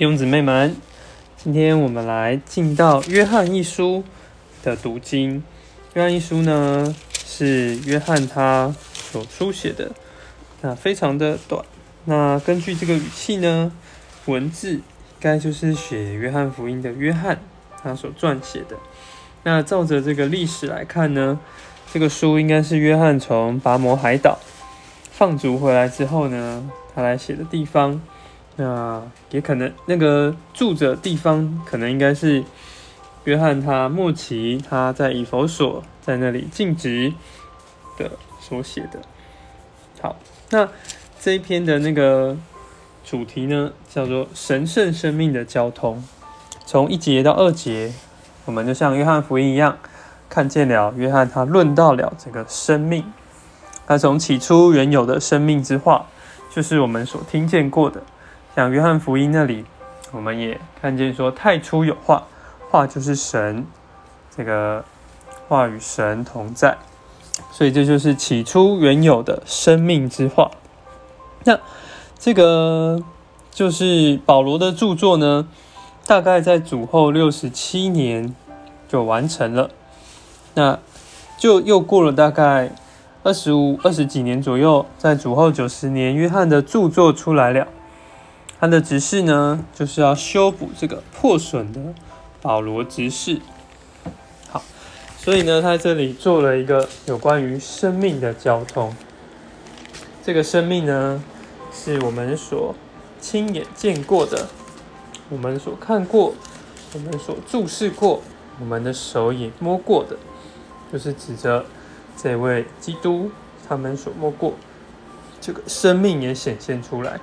弟兄姊妹们，今天我们来进到约翰一书的读经。约翰一书呢，是约翰他所书写的，那非常的短。那根据这个语气呢，文字应该就是写约翰福音的约翰他所撰写的。那照着这个历史来看呢，这个书应该是约翰从拔摩海岛放逐回来之后呢，他来写的地方。那也可能那个住着地方，可能应该是约翰他莫奇他在以佛所在那里尽职的所写的。好，那这一篇的那个主题呢，叫做神圣生命的交通。从一节到二节，我们就像约翰福音一样，看见了约翰他论到了这个生命。他从起初原有的生命之话，就是我们所听见过的。像约翰福音那里，我们也看见说太初有话，话就是神，这个话与神同在，所以这就是起初原有的生命之话。那这个就是保罗的著作呢，大概在主后六十七年就完成了，那就又过了大概二十五、二十几年左右，在主后九十年，约翰的著作出来了。他的执事呢，就是要修补这个破损的保罗执事。好，所以呢，他这里做了一个有关于生命的交通。这个生命呢，是我们所亲眼见过的，我们所看过，我们所注视过，我们的手也摸过的，就是指着这位基督，他们所摸过，这个生命也显现出来。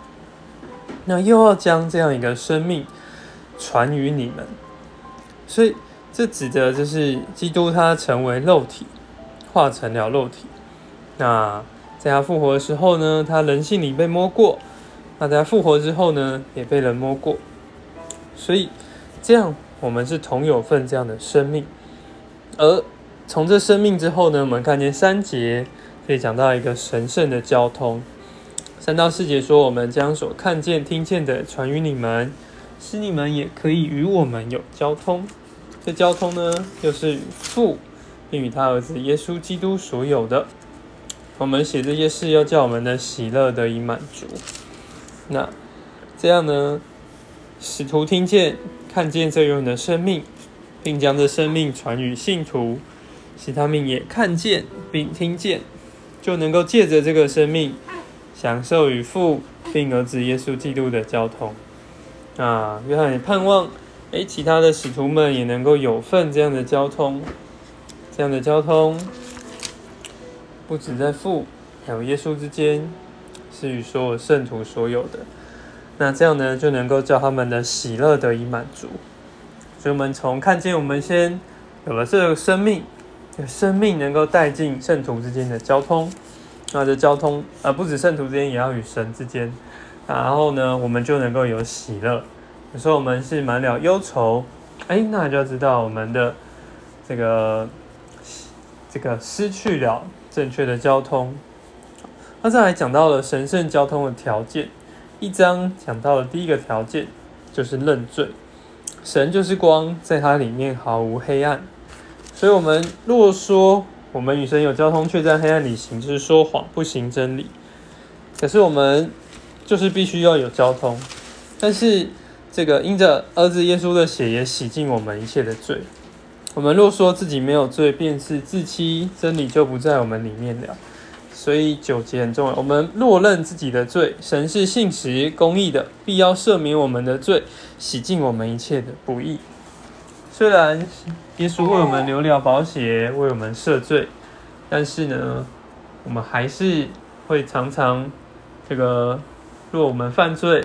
那又要将这样一个生命传于你们，所以这指的就是基督他成为肉体，化成了肉体。那在他复活的时候呢，他人性里被摸过；那在他复活之后呢，也被人摸过。所以这样我们是同有份这样的生命。而从这生命之后呢，我们看见三节可以讲到一个神圣的交通。三到四节说：“我们将所看见、听见的传于你们，使你们也可以与我们有交通。这交通呢，就是与父并与他儿子耶稣基督所有的。我们写这些事，要叫我们的喜乐得以满足。那这样呢，使徒听见、看见这永远的生命，并将这生命传与信徒，使他们也看见并听见，就能够借着这个生命。”享受与父并儿子耶稣基督的交通啊！约翰也盼望，哎，其他的使徒们也能够有份这样的交通，这样的交通不止在父还有耶稣之间，是与所有圣徒所有的。那这样呢，就能够叫他们的喜乐得以满足。所以，我们从看见我们先有了这个生命，生命能够带进圣徒之间的交通。那这交通，呃，不止圣徒之间，也要与神之间。然后呢，我们就能够有喜乐。有时候我们是满了忧愁，哎，那就要知道我们的这个这个失去了正确的交通。那再来讲到了神圣交通的条件，一章讲到了第一个条件就是认罪。神就是光，在它里面毫无黑暗。所以，我们若说，我们与神有交通，却在黑暗里行，就是说谎，不行真理。可是我们就是必须要有交通，但是这个因着儿子耶稣的血也洗净我们一切的罪。我们若说自己没有罪，便是自欺，真理就不在我们里面了。所以九节很重要。我们若认自己的罪，神是信实公义的，必要赦免我们的罪，洗净我们一切的不义。虽然耶稣为我们流了宝血，为我们赦罪，但是呢，我们还是会常常这个，若我们犯罪，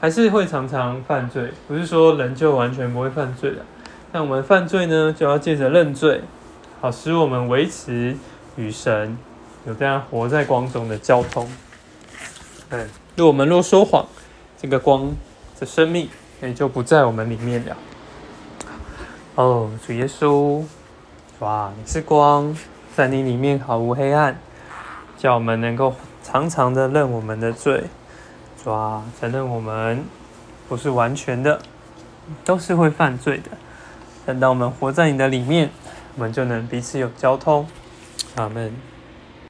还是会常常犯罪。不是说人就完全不会犯罪的，但我们犯罪呢，就要借着认罪，好使我们维持与神有这样活在光中的交通。嗯，若我们若说谎，这个光的生命也就不在我们里面了。哦，主耶稣，哇，你是光，在你里面毫无黑暗，叫我们能够常常的认我们的罪，主啊，承认我们不是完全的，都是会犯罪的。等到我们活在你的里面，我们就能彼此有交通。阿门。